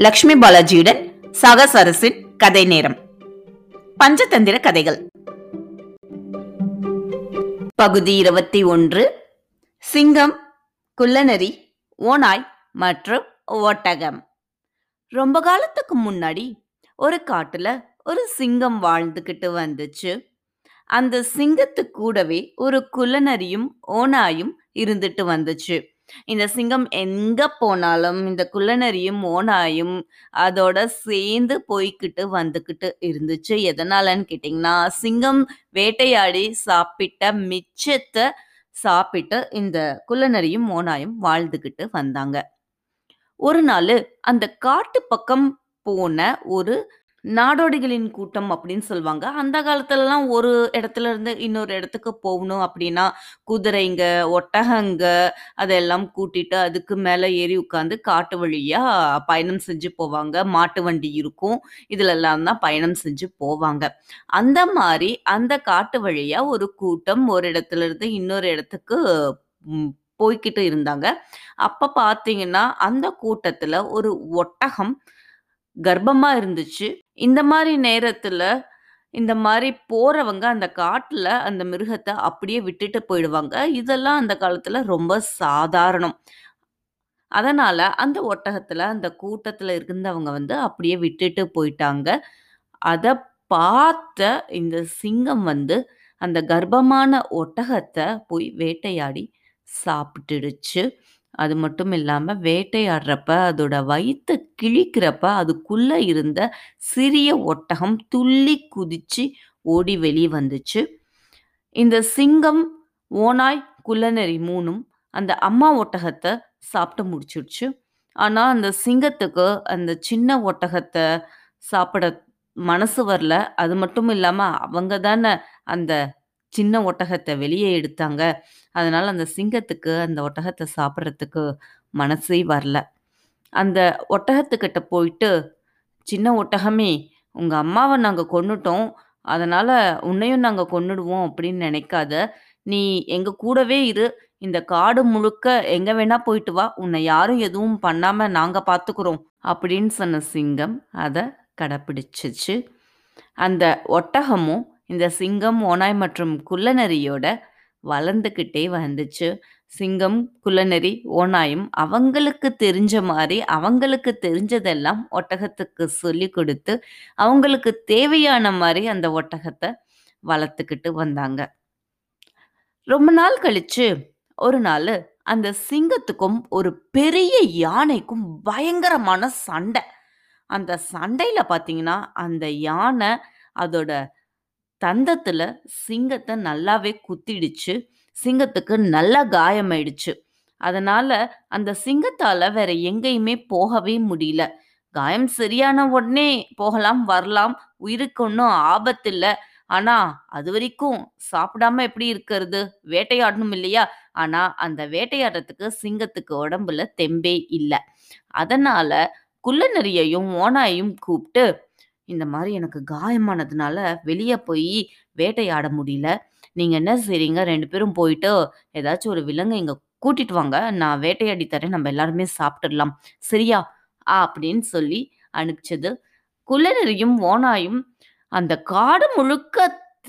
Lakshmi பாலாஜியுடன் Chagas அரசின் கதை நேரம். பஞ்சதந்திர கதைகள். பகுதி இருபத்தி ஒன்று. சிங்கம் குள்ளநரி ஓநாய் மற்றும் ஒட்டகம். ரொம்ப காலத்துக்கு முன்னாடி ஒரு காட்டுல ஒரு சிங்கம் வாழ்ந்துக்கிட்டு வந்துச்சு. அந்த சிங்கத்து கூடவே ஒரு குள்ளநரியும் ஓநாயும் இருந்துட்டு வந்துச்சு. இந்த சிங்கம் எங்க போனாலும் இந்த குள்ளநரியும் மோனாயும் அதோட சேர்ந்து போய்க்கிட்டு வந்துக்கிட்டு இருந்துச்சு. எதனாலன்னு கேட்டிங்கன்னா சிங்கம் வேட்டையாடி சாப்பிட்ட மிச்சத்தை சாப்பிட்டு இந்த குள்ளநரியும் மோனாயும் வாழ்ந்துக்கிட்டு வந்தாங்க. ஒரு நாள் அந்த காட்டு பக்கம் போன ஒரு நாடோடிகளின் கூட்டம் அப்படின்னு சொல்லுவாங்க. அந்த காலத்துலலாம் ஒரு இடத்துல இருந்து இன்னொரு இடத்துக்கு போகணும் அப்படின்னா குதிரைங்க ஒட்டகங்க அதெல்லாம் கூட்டிட்டு அதுக்கு மேலே ஏறி உட்காந்து காட்டு வழியா பயணம் செஞ்சு போவாங்க. மாட்டு வண்டி இருக்கும். இதுலெல்லாம் தான் பயணம் செஞ்சு போவாங்க. அந்த மாதிரி அந்த காட்டு வழியா ஒரு கூட்டம் ஒரு இடத்துல இருந்து இன்னொரு இடத்துக்கு போய்கிட்டு போய்க்கிட்டு இருந்தாங்க. அப்ப பாத்தீங்கன்னா அந்த கூட்டத்துல ஒரு ஒட்டகம் கர்ப்பமாக இருந்துச்சு. இந்த மாதிரி நேரத்தில் இந்த மாதிரி போறவங்க அந்த காட்டுல அந்த மிருகத்தை அப்படியே விட்டுட்டு போயிடுவாங்க. இதெல்லாம் அந்த காலத்துல ரொம்ப சாதாரணம். அதனால அந்த ஒட்டகத்துல அந்த கூட்டத்துல இருந்தவங்க வந்து அப்படியே விட்டுட்டு போயிட்டாங்க. அதை பார்த்த இந்த சிங்கம் வந்து அந்த கர்ப்பமான ஒட்டகத்தை போய் வேட்டையாடி சாப்பிட்டுடுச்சு. அது மட்டும் இல்லாம வேட்டையாடுறப்ப அதோட வயிற்று கிழிக்கிறப்ப அதுக்குள்ள இருந்த சிறிய ஒட்டகம் துள்ளி குதிச்சு ஓடி வெளியே வந்துச்சு. இந்த சிங்கம் ஓநாய் குள்ளநரி மூணும் அந்த அம்மா ஒட்டகத்தை சாப்பிட்டு முடிச்சிடுச்சு. ஆனா அந்த சிங்கத்துக்கு அந்த சின்ன ஒட்டகத்தை சாப்பிட மனசு வரல. அது மட்டும் இல்லாம அவங்க தானே அந்த சின்ன ஒட்டகத்தை வெளியே எடுத்தாங்க. அதனால அந்த சிங்கத்துக்கு அந்த ஒட்டகத்தை சாப்பிட்றதுக்கு மனசே வரல. அந்த ஒட்டகத்துக்கிட்ட போயிட்டு சின்ன ஒட்டகமே உங்க அம்மாவை நாங்க கொன்னுட்டோம். அதனால உன்னையும் நாங்க கொன்னுடுவோம் அப்படின்னு நினைக்காத. நீ எங்க கூடவே இரு. இந்த காடு முழுக்க எங்க வேணா போயிட்டு வா. உன்னை யாரும் எதுவும் பண்ணாம நாங்க பார்த்துக்குறோம் அப்படின்னு சொன்ன சிங்கம் அதை கடைப்பிடிச்சிச்சு. அந்த ஒட்டகமும் இந்த சிங்கம் ஓநாய் மற்றும் குள்ளநரியோட வளர்ந்துக்கிட்டே வந்துச்சு. சிங்கம் குள்ளநரி ஓநாயும் அவங்களுக்கு தெரிஞ்ச மாதிரி அவங்களுக்கு தெரிஞ்சதெல்லாம் ஒட்டகத்துக்கு சொல்லி கொடுத்து அவங்களுக்கு தேவையான மாதிரி அந்த ஒட்டகத்தை வளர்த்துக்கிட்டு வந்தாங்க. ரொம்ப நாள் கழிச்சு ஒரு நாள் அந்த சிங்கத்துக்கும் ஒரு பெரிய யானைக்கும் பயங்கரமான சண்டை. அந்த சண்டையில பார்த்தீங்கன்னா, அந்த யானை அதோட தந்தத்துல சிங்கத்தை நல்லாவே குத்திடுச்சு. சிங்கத்துக்கு நல்லா காயமாயிடுச்சு. அதனால அந்த சிங்கத்தால வேற எங்கேயுமே போகவே முடியல. காயம் சரியான உடனே போகலாம் வரலாம். உயிருக்கு ஒன்றும் ஆபத்து இல்லை ஆனா அது வரைக்கும் சாப்பிடாம எப்படி இருக்கிறது? வேட்டையாடணும் இல்லையா? ஆனா அந்த வேட்டையாடுறதுக்கு சிங்கத்துக்கு உடம்புல தெம்பே இல்லை. அதனால குள்ளநரியையும் ஓனாயையும் கூப்பிட்டு இந்த மாதிரி எனக்கு காயமானதுனால வெளியே போய் வேட்டையாட முடியல. நீங்கள் என்ன செய்றீங்க? ரெண்டு பேரும் போயிட்டு ஏதாச்சும் ஒரு விலங்கை இங்கே கூட்டிட்டு வாங்க. நான் வேட்டையாடி தரேன் நம்ம எல்லாருமே சாப்பிட்டுடலாம். சரியா? அப்படின்னு சொல்லி அனுப்பிச்சது. குள்ளநெறியும் ஓனாயும் அந்த காடு முழுக்க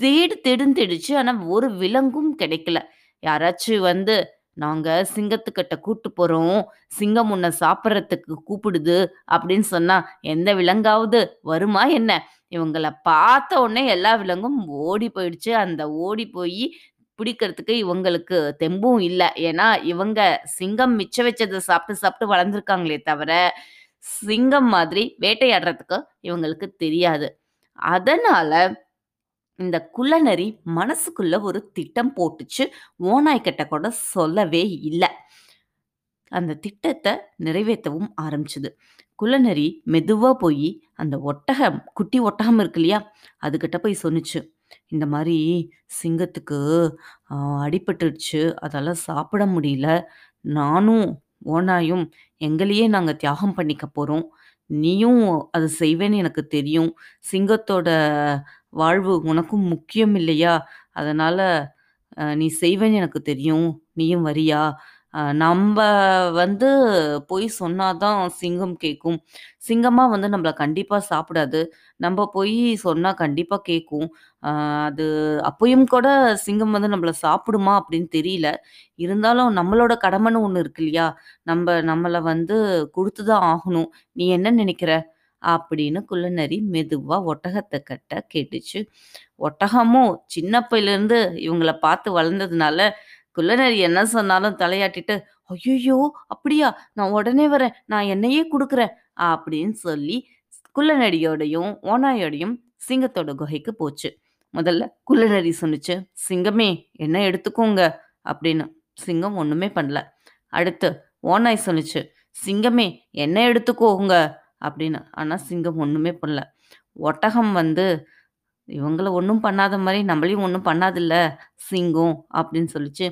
தேடு தேடுன்னு தேடிச்சு ஆனால் ஒரு விலங்கும் கிடைக்கல. யாராச்சும் வந்து நாங்க சிங்கத்துக்கிட்ட கூட்டு போறோம். சிங்கம் உன்னை சாப்பிட்றதுக்கு கூப்பிடுது அப்படின்னு சொன்னா எந்த விலங்காவது? வருமா என்ன? இவங்கள பார்த்த உடனே எல்லா விலங்கும் ஓடி போயிடுச்சு. அந்த ஓடி போய் பிடிக்கிறதுக்கு இவங்களுக்கு தெம்பும் இல்லை. ஏன்னா இவங்க சிங்கம் மிச்ச வச்சதை சாப்பிட்டு சாப்பிட்டு வளர்ந்துருக்காங்களே தவிர சிங்கம் மாதிரி வேட்டையாடுறதுக்கு இவங்களுக்கு தெரியாது. அதனால இந்த குள்ளநரி மனசுக்குள்ள ஒரு திட்டம் போட்டுச்சு. ஓநாய்கிட்ட கூட சொல்லவே இல்லை. அந்த திட்டத்தை நிறைவேற்றவும் ஆரம்பிச்சுது. குள்ளநரி மெதுவாக போய் அந்த ஒட்டகம் குட்டி ஒட்டகம் இருக்கு இல்லையா? அதுக்கிட்ட போய் சொன்னிச்சு. இந்த மாதிரி சிங்கத்துக்கு அடிபட்டுடுச்சு. அதால சாப்பிட முடியல. நானும் ஓனாயும் எங்களையே நாங்கள் தியாகம் பண்ணிக்க போகிறோம் நீயும் அது செய்வேன்னு எனக்கு தெரியும். சிங்கத்தோட வாழ்வு உனக்கும் முக்கியம் இல்லையா அதனால நீ செய்வேன்னு எனக்கு தெரியும் நீயும் வரியா அ நம்ப வந்து போய் சொன்னா தான் சிங்கம் கேட்கும். சிங்கமா வந்து நம்மள கண்டிப்பா சாப்பிடாது. நம்ப போய் சொன்னா கண்டிப்பா கேட்கும். அ அது அப்பயும் கூட சிங்கம் வந்து நம்மள சாப்பிடுமா அப்படின்னு தெரியல. இருந்தாலும் நம்மளோட கடமைன்னு ஒண்ணு இருக்கு இல்லையா? நம்ப நம்மள வந்து குடுத்து தான் ஆகணும். நீ என்ன நினைக்கிற? அப்படின்னு குள்ளநரி மெதுவாக ஒட்டகத்தை கட்ட கேட்டுச்சு. ஒட்டகமும் சின்ன பையிலேருந்து இவங்கள பார்த்து வளர்ந்ததுனால, குள்ளநரி என்ன சொன்னாலும் தலையாட்டிட்டு, ஐயோ அப்படியா? நான் உடனே வரேன். நான் என்னையே கொடுக்குறேன் அப்படின்னு சொல்லி குள்ளநரியோடையும், ஓநாயோடையும் சிங்கத்தோட குகைக்கு போச்சு. முதல்ல குள்ளநரி சொன்னிச்சு "சிங்கமே என்ன எடுத்துக்கோங்க." அப்படின்னு. சிங்கம் ஒன்றுமே பண்ணல. அடுத்து ஓநாய் சொன்னிச்சு "சிங்கமே என்ன எடுத்துக்கோங்க." அப்படின்னு. ஆனால் சிங்கம் ஒன்றுமே பண்ணல. ஒட்டகம் வந்து, "இவங்கள ஒன்றும் பண்ணாத மாதிரி நம்மளையும் ஒன்றும் பண்ணாதில்ல சிங்கம்." அப்படின்னு சொல்லிச்சு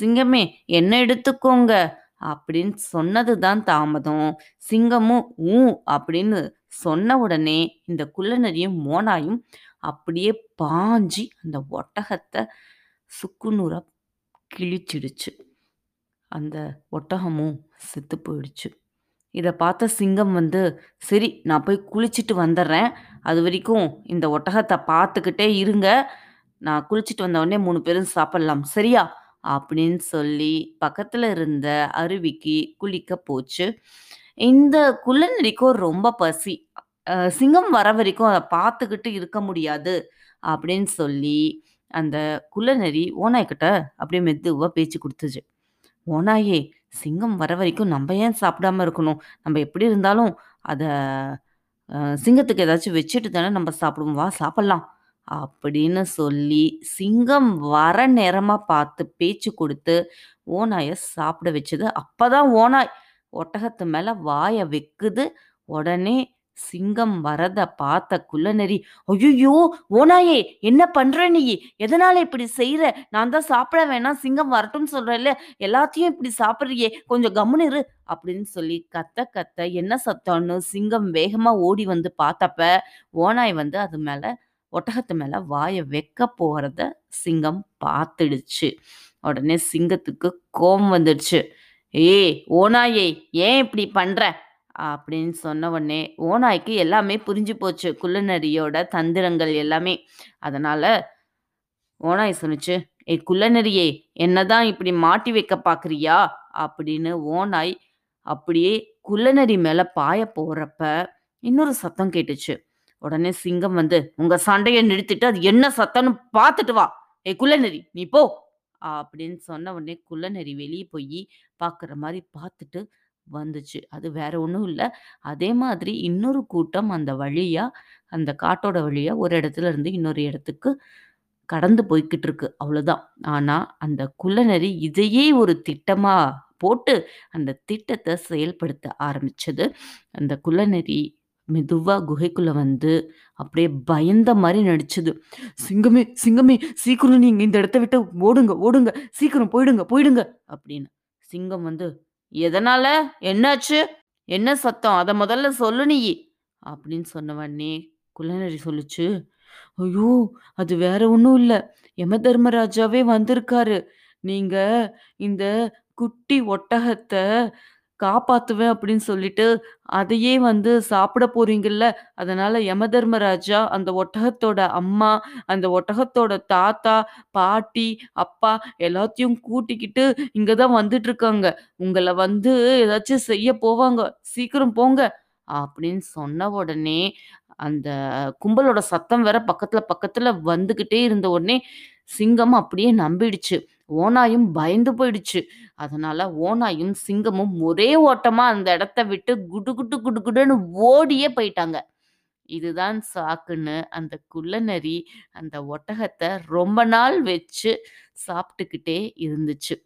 "சிங்கமே என்ன எடுத்துக்கோங்க." அப்படின்னு சொன்னது தான் தாமதம். சிங்கமும் "ஊ" அப்படின்னு சொன்ன உடனே இந்த குள்ளநரியும், மோனாயும் அப்படியே பாஞ்சி அந்த ஒட்டகத்தை சுக்குநூறாக கிழிச்சிடுச்சு. அந்த ஒட்டகமும் செத்து போயிடுச்சு. இதை பார்த்த சிங்கம் வந்து, "சரி நான் போய் குளிச்சுட்டு அது வரைக்கும் இந்த ஒட்டகத்தை பார்த்துக்கிட்டே இருங்க. நான் குளிச்சுட்டு வந்தவொடனே மூணு பேரும் சாப்பிடலாம். சரியா?" அப்படின்னு சொல்லி பக்கத்தில் இருந்த அருவிக்கு குளிக்க போச்சு. இந்த குள்ளநெடிக்கும் ரொம்ப பசி. சிங்கம் வர வரைக்கும் அதை பார்த்துக்கிட்டு இருக்க முடியாது அப்படின்னு சொல்லி, அந்த குள்ளநெறி ஓநாய்கிட்ட அப்படியே மெதுவாக பேச்சு கொடுத்துச்சு "ஓநாயே, சிங்கம் வர வரைக்கும் நம்ம ஏன் சாப்பிடாம இருக்கணும்? நம்ம எப்படி இருந்தாலும் அதை சிங்கத்துக்கு ஏதாச்சும் வச்சுட்டு தானே நம்ம சாப்பிடுவோம். வா சாப்பிட்லாம் அப்படின்னு சொல்லி, சிங்கம் வர நேரமாக பார்த்து பேச்சு கொடுத்து ஓநாயை சாப்பிட வச்சது. அப்பதான் ஓனாய் ஒட்டகத்து மேலே வாயை வைக்குது. உடனே சிங்கம் வரத பார்த்த குள்ளநரி, ஐயோ ஓனாயே என்ன பண்ற நீ? எதனால இப்படி செய்யற நான் தான் சாப்பிட வேணாம், சிங்கம் வரட்டும்னு சொல்றேன்ல. எல்லாத்தையும் இப்படி சாப்பிட்றியே கொஞ்சம் கம்முனு இரு." அப்படின்னு சொல்லி கத்த கத்த என்ன சத்தம்னு சிங்கம் வேகமா ஓடி வந்து பார்த்தப்ப, ஓனாய் வந்து அது மேல ஒட்டகத்து மேல வாய வைக்க போறத சிங்கம் பார்த்துடுச்சு. உடனே சிங்கத்துக்கு கோபம் வந்துடுச்சு. "ஏய் ஓனாயே ஏன் இப்படி பண்ற?" அப்படின்னு சொன்ன உடனே ஓநாய்க்கு எல்லாமே புரிஞ்சு போச்சு. குள்ளநரியோட தந்திரங்கள் எல்லாமே. அதனால ஓநாய் சொன்னுச்சு, ஏ குள்ளநரியே! என்னதான் இப்படி மாட்டி வைக்க பார்க்குறியா?" அப்படின்னு ஓநாய் அப்படியே குள்ளநரி மேல பாய போறப்ப, இன்னொரு சத்தம் கேட்டுச்சு. உடனே சிங்கம் வந்து, "உங்க சண்டையை நிறுத்திட்டு அது என்ன சத்தம்னு பார்த்துட்டு வா. ஏ குள்ளநரி நீ போ." அப்படின்னு சொன்ன உடனே குள்ளநரி வெளியே போய் பார்க்குற மாதிரி பார்த்துட்டு வந்துச்சு. அது வேற ஒண்ணும் இல்ல. அதே மாதிரி இன்னொரு கூட்டம் அந்த வழியா, அந்த காட்டோட வழியா ஒரு இடத்துல இருந்து இன்னொரு இடத்துக்கு கடந்து போய்க்கிட்டு இருக்கு. அவ்வளோதான். ஆனா, அந்த குள்ளநரி இதையே ஒரு திட்டமா போட்டு, அந்த திட்டத்த செயல்படுத்த ஆரம்பிச்சது. அந்த குள்ளநரி மெதுவா குகைக்குள்ள வந்து, அப்படியே பயந்த மாரி நடிச்சது. "சிங்கமே, சிங்கமே சீக்கிரம் நீங்க இந்த இடத்த விட்டு ஓடுங்க, ஓடுங்க. சீக்கிரம் போயிடுங்க, போயிடுங்க." அப்படின்னு. சிங்கம் வந்து, "எதனால? என்னாச்சு? என்ன சத்தம்? அதை முதல்ல சொல்லு நீ அப்படின்னு சொன்ன குலநரி சொல்லுச்சு, "ஐயோ! அது வேற ஒன்றும் இல்லை யம தர்மராஜாவே வந்திருக்காரு. நீங்க இந்த குட்டி ஒட்டகத்தை காப்பாத்துவேன் அப்படின்னு சொல்லிட்டு, அதையே வந்து சாப்பிட போறீங்கல்ல. அதனால யமதர்மராஜா அந்த ஒட்டகத்தோட அம்மா, அந்த ஒட்டகத்தோட தாத்தா, பாட்டி, அப்பா எல்லாத்தையும் கூட்டிக்கிட்டு இங்க தான் வந்துட்டு இருக்காங்க. உங்களை வந்து ஏதாச்சும் செய்ய போவாங்க. சீக்கிரம் போங்க." அப்படின்னு சொன்ன உடனே, அந்த கும்பலோட சத்தம் வேற பக்கத்துல பக்கத்துல வந்துகிட்டே இருந்த உடனே, சிங்கம் அப்படியே நம்பிடுச்சு. ஓனாயும் பயந்து போயிடுச்சு. அதனால ஓனாயும் சிங்கமும் ஒரே ஓட்டமா அந்த இடத்த விட்டு குடு குடு குடு குடுன்னு ஓடியே போயிட்டாங்க. இதுதான் சாக்குன்னு அந்த குள்ளநரி அந்த ஒட்டகத்தை ரொம்ப நாள் வச்சு சாப்பிட்டுக்கிட்டே இருந்துச்சு.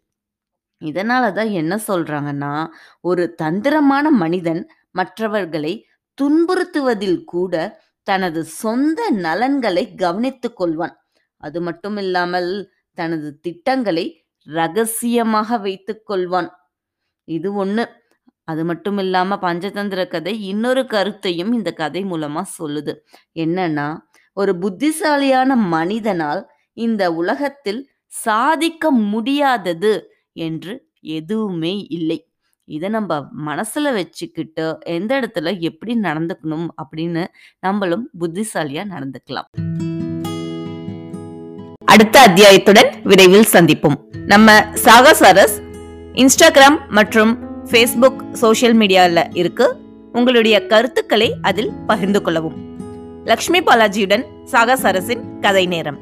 இதனால தான் என்ன சொல்றாங்கன்னா, ஒரு தந்திரமான மனிதன் மற்றவர்களை துன்புறுத்துவதில் கூட தனது சொந்த நலன்களை கவனித்துக் கொள்வான். அது மட்டுமில்லாமல் தனது திட்டங்களை ரகசியமாக வைத்து கொள்வான். இது ஒண்ணு. அது மட்டும் இல்லாம பஞ்சதந்திர கதை இன்னொரு கருத்தையும் இந்த கதை மூலமா சொல்லுது. என்னன்னா, ஒரு புத்திசாலியான மனிதனால் இந்த உலகத்தில் சாதிக்க முடியாதது என்று எதுவுமே இல்லை. இதை நம்ம மனசுல வச்சுக்கிட்டு, எந்த இடத்துல எப்படி நடந்துக்கணும் அப்படின்னு நம்மளும் புத்திசாலியா நடந்துக்கலாம். அடுத்த அத்தியாயத்துடன் விரைவில் சந்திப்போம். நம்ம சாகசாரஸ் இன்ஸ்டாகிராம் மற்றும் ஃபேஸ்புக் சோஷியல் மீடியாவில் இருக்கு. உங்களுடைய கருத்துக்களை அதில் பகிர்ந்து கொள்ளவும். லக்ஷ்மி பாலாஜியுடன் சாகசாரஸின் கதை நேரம்.